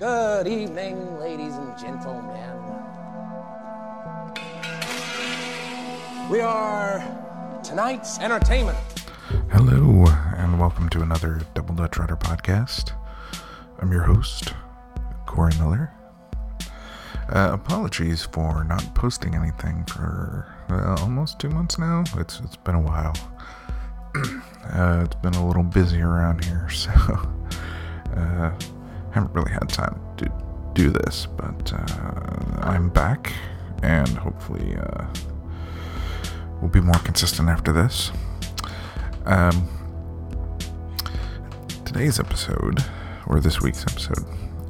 Good evening, ladies and gentlemen. We are tonight's entertainment. Hello, and welcome to another Double Dutch Rudder podcast. I'm your host, Corey Miller. Uh, apologies for not posting anything for uh, almost two months now. It's it's been a while. uh, it's been a little busy around here, so uh, haven't really had time to do this. But uh, I'm back, and hopefully uh, we'll be more consistent after this. Um, today's episode, or this week's episode,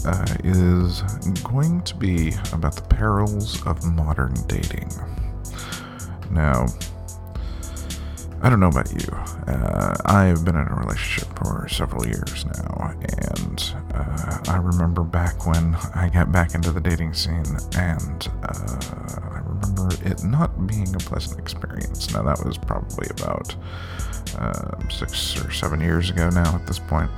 uh, is going to be about the perils of modern dating. Now, I don't know about you. Uh, I've been in a relationship for several years now, and uh, I remember back when I got back into the dating scene, and uh, I remember it not being a pleasant experience. Now, that was probably about uh, six or seven years ago now at this point.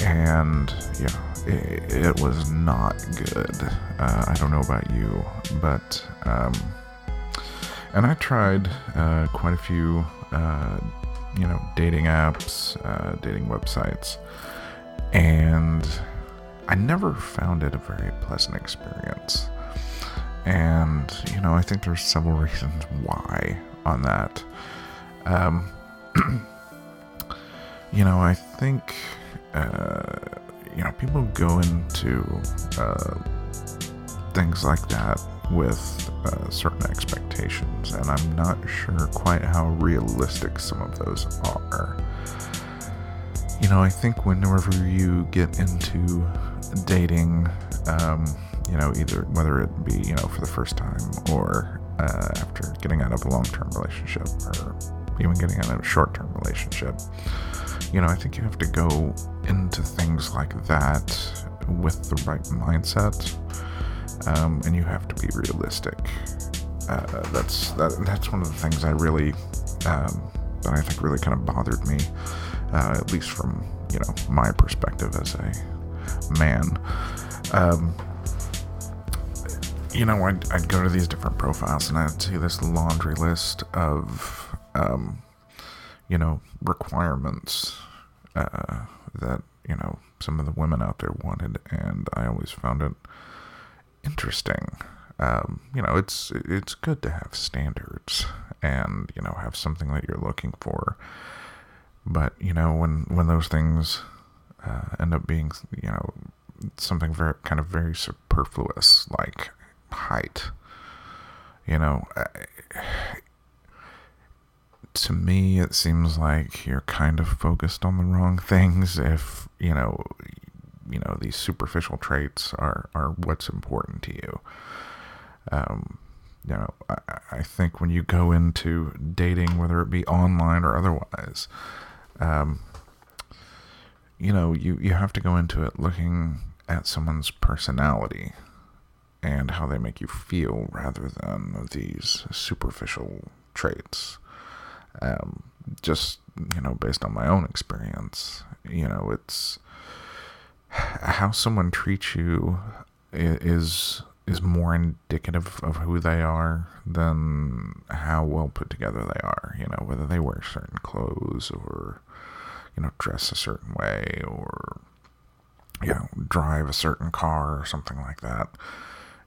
And, yeah, it, it was not good. Uh, I don't know about you, but. Um, and I tried uh, quite a few, uh, you know, dating apps, uh, dating websites, and I never found it a very pleasant experience. And you know, I think there's several reasons why on that. Um, you know, I think uh, you know people go into uh, things like that with uh, certain expectations, and I'm not sure quite how realistic some of those are. You know, I think whenever you get into dating, um, you know, either whether it be, you know, for the first time or uh, after getting out of a long term relationship or even getting out of a short term relationship, you know, I think you have to go into things like that with the right mindset um, and you have to be realistic. Uh, that's that, that's one of the things I really um, that I think really kind of bothered me, uh, at least from you know my perspective as a man. Um, you know, I'd, I'd go to these different profiles and I'd see this laundry list of, um, you know, requirements uh, that, you know, some of the women out there wanted. And I always found it interesting. Um, you know, it's it's good to have standards and you know have something that you're looking for. But you know, when when those things uh, end up being you know something very kind of very superfluous, like height, you know. to me, it seems like you're kind of focused on the wrong things if, you know, you know these superficial traits are are what's important to you. Um, you know, I, I think when you go into dating, whether it be online or otherwise, um, you know, you, you have to go into it looking at someone's personality and how they make you feel rather than these superficial traits. Um, just, you know, based on my own experience, you know, it's how someone treats you is is more indicative of who they are than how well put together they are. You know, whether they wear certain clothes or you know dress a certain way or you know drive a certain car or something like that.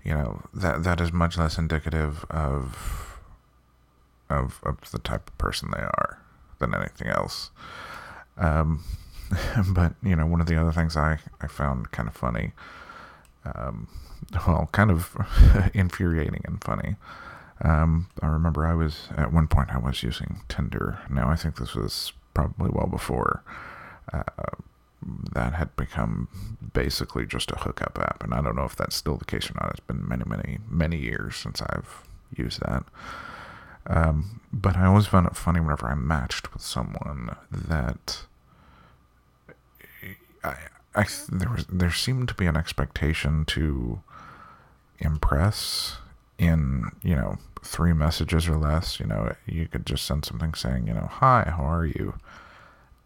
You know that that is much less indicative of of of the type of person they are than anything else. Um, but you know, one of the other things I I found kind of funny, um, well, kind of infuriating and funny. Um, I remember I was at one point I was using Tinder. Now I think this was probably well before uh, that had become basically just a hookup app, and I don't know if that's still the case or not. It's been many, many, many years since I've used that. Um, but I always found it funny whenever I matched with someone that I, I there was there seemed to be an expectation to impress in you know three messages or less. You know, you could just send something saying you know hi, how are you,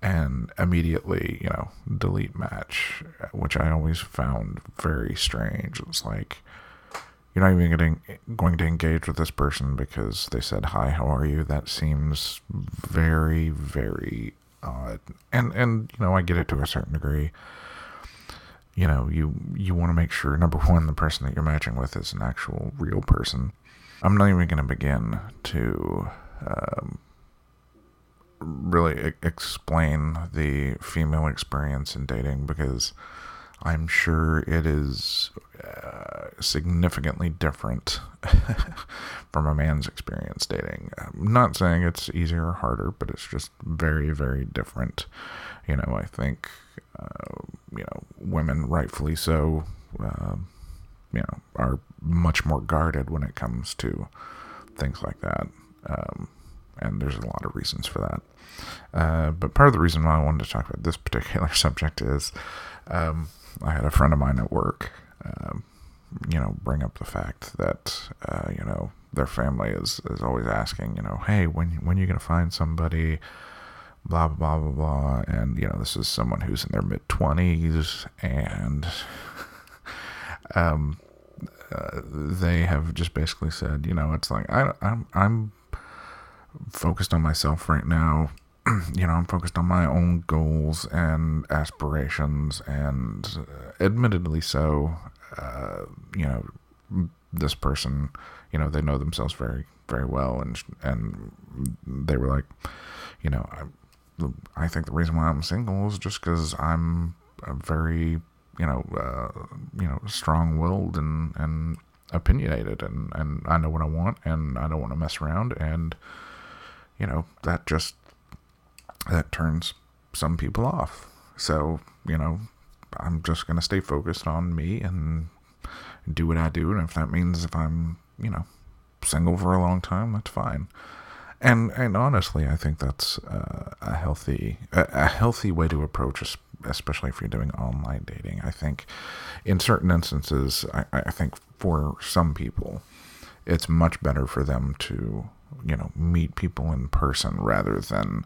and immediately, you know, delete match, which I always found very strange. It's like you're not even getting going to engage with this person because they said hi, how are you? That seems very, very odd. And and you know, I get it to a certain degree. You know, you you want to make sure number one, the person that you're matching with is an actual real person. I'm not even going to begin to um, really explain the female experience in dating because I'm sure it is uh, significantly different from a man's experience dating. I'm not saying it's easier or harder, but it's just very, very different. You know, I think, uh, you know, women, rightfully so, uh, you know, are much more guarded when it comes to things like that. Um, and there's a lot of reasons for that. Uh, but part of the reason why I wanted to talk about this particular subject is um, I had a friend of mine at work, um, you know, bring up the fact that, uh, you know, their family is, is always asking, you know, hey, when, when are you to find somebody, blah, blah, blah, blah, blah. And, you know, this is someone who's in their mid 20s and, um, uh, they have just basically said, you know, it's like, I, I'm, I'm focused on myself right now. you know, I'm focused on my own goals and aspirations, and uh, admittedly so, uh, you know, this person, you know, they know themselves very, very well, and and they were like, you know, I, I think the reason why I'm single is just because I'm a very, you know, uh, you know, strong-willed and and opinionated, and and I know what I want, and I don't want to mess around, and you know, that just that turns some people off. So, you know, I'm just going to stay focused on me and do what I do. And if that means if I'm, you know, single for a long time, that's fine. And and honestly, I think that's uh, a healthy a, a, healthy way to approach, especially if you're doing online dating. I think in certain instances, I, I think for some people, it's much better for them to you know meet people in person rather than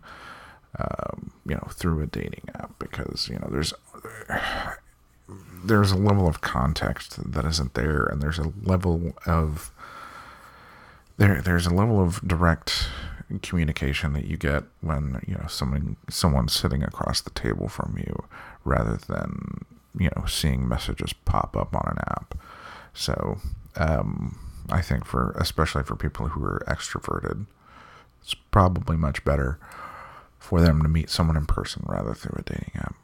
um, you know through a dating app because you know there's there's a level of context that isn't there and there's a level of there there's a level of direct communication that you get when you know someone someone's sitting across the table from you rather than you know seeing messages pop up on an app. So um, I think for especially for people who are extroverted, it's probably much better for them to meet someone in person rather through a dating app.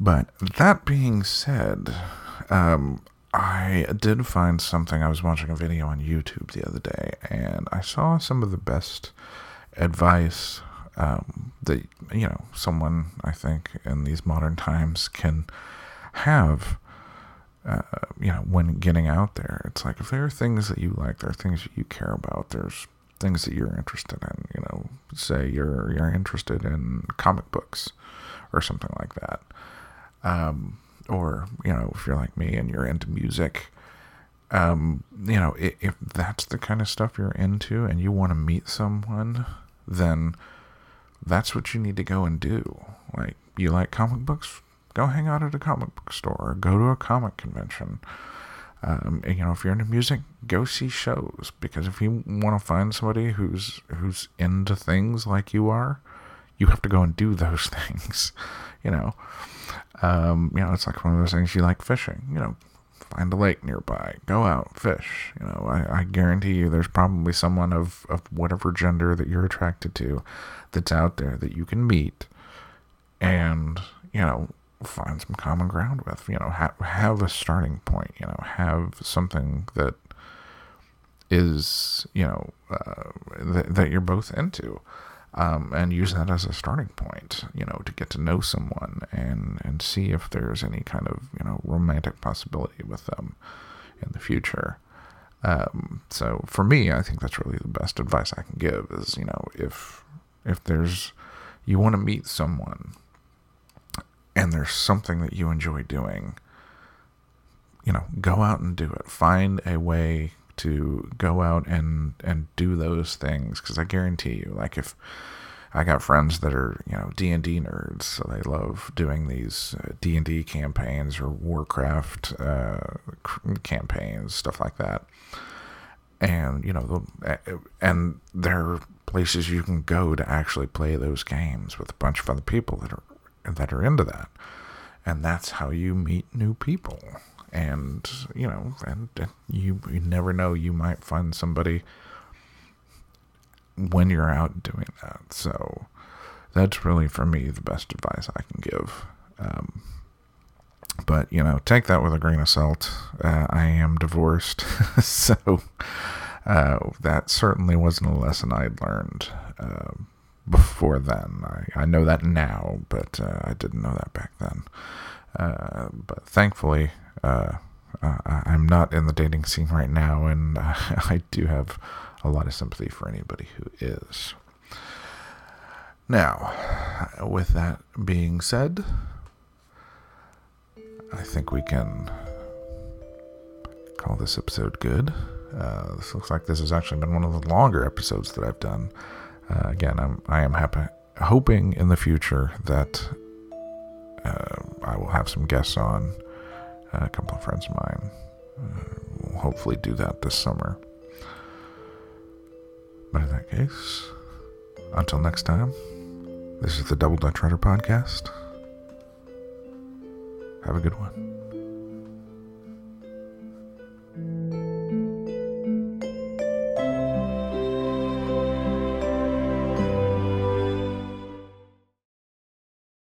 But that being said, um, I did find something. I was watching a video on YouTube the other day, and I saw some of the best advice um, that you know someone I think in these modern times can have uh, you know, when getting out there, it's like if there are things that you like, there are things that you care about, there's things that you're interested in. You know, say you're you're interested in comic books or something like that, um, or you know, if you're like me and you're into music, um, you know, if, if that's the kind of stuff you're into and you want to meet someone, then that's what you need to go and do. Like, you like comic books? Go hang out at a comic book store. Go to a comic convention. Um, you know, if you're into music, go see shows because if you want to find somebody who's who's into things like you are, you have to go and do those things. You know, um, you know, it's like one of those things you like fishing. You know, find a lake nearby, go out, fish. You know, I, I guarantee you, there's probably someone of of whatever gender that you're attracted to that's out there that you can meet, and you know find some common ground with. You know, have have a starting point. You know, have something that is you know uh, that that you're both into, um, and use that as a starting point. You know, to get to know someone and and see if there's any kind of you know romantic possibility with them in the future. Um, so for me, I think that's really the best advice I can give. Is you know if if there's you want to meet someone and there's something that you enjoy doing, you know, go out and do it. Find a way to go out and and do those things because I guarantee you, like if I got friends that are you know D and D nerds, so they love doing these uh, D and D campaigns or Warcraft uh, campaigns, stuff like that. And you know, and there are places you can go to actually play those games with a bunch of other people that are that are into that, and that's how you meet new people. And you know, and, and you you never know, you might find somebody when you're out doing that. So that's really for me the best advice I can give. Um, but you know, take that with a grain of salt. Uh, I am divorced, so uh, that certainly wasn't a lesson I'd learned uh, before then. I, I know that now, but uh, I didn't know that back then. Uh, but thankfully, uh, I'm not in the dating scene right now, and I do have a lot of sympathy for anybody who is. Now, with that being said, I think we can call this episode good. Uh, this looks like this has actually been one of the longer episodes that I've done. Uh, again, I'm I am happy, hoping in the future that uh, I will have some guests on. a couple of friends of mine. Uh, we'll hopefully do that this summer. But in that case, until next time, this is the Double Dutch Rider Podcast. Have a good one.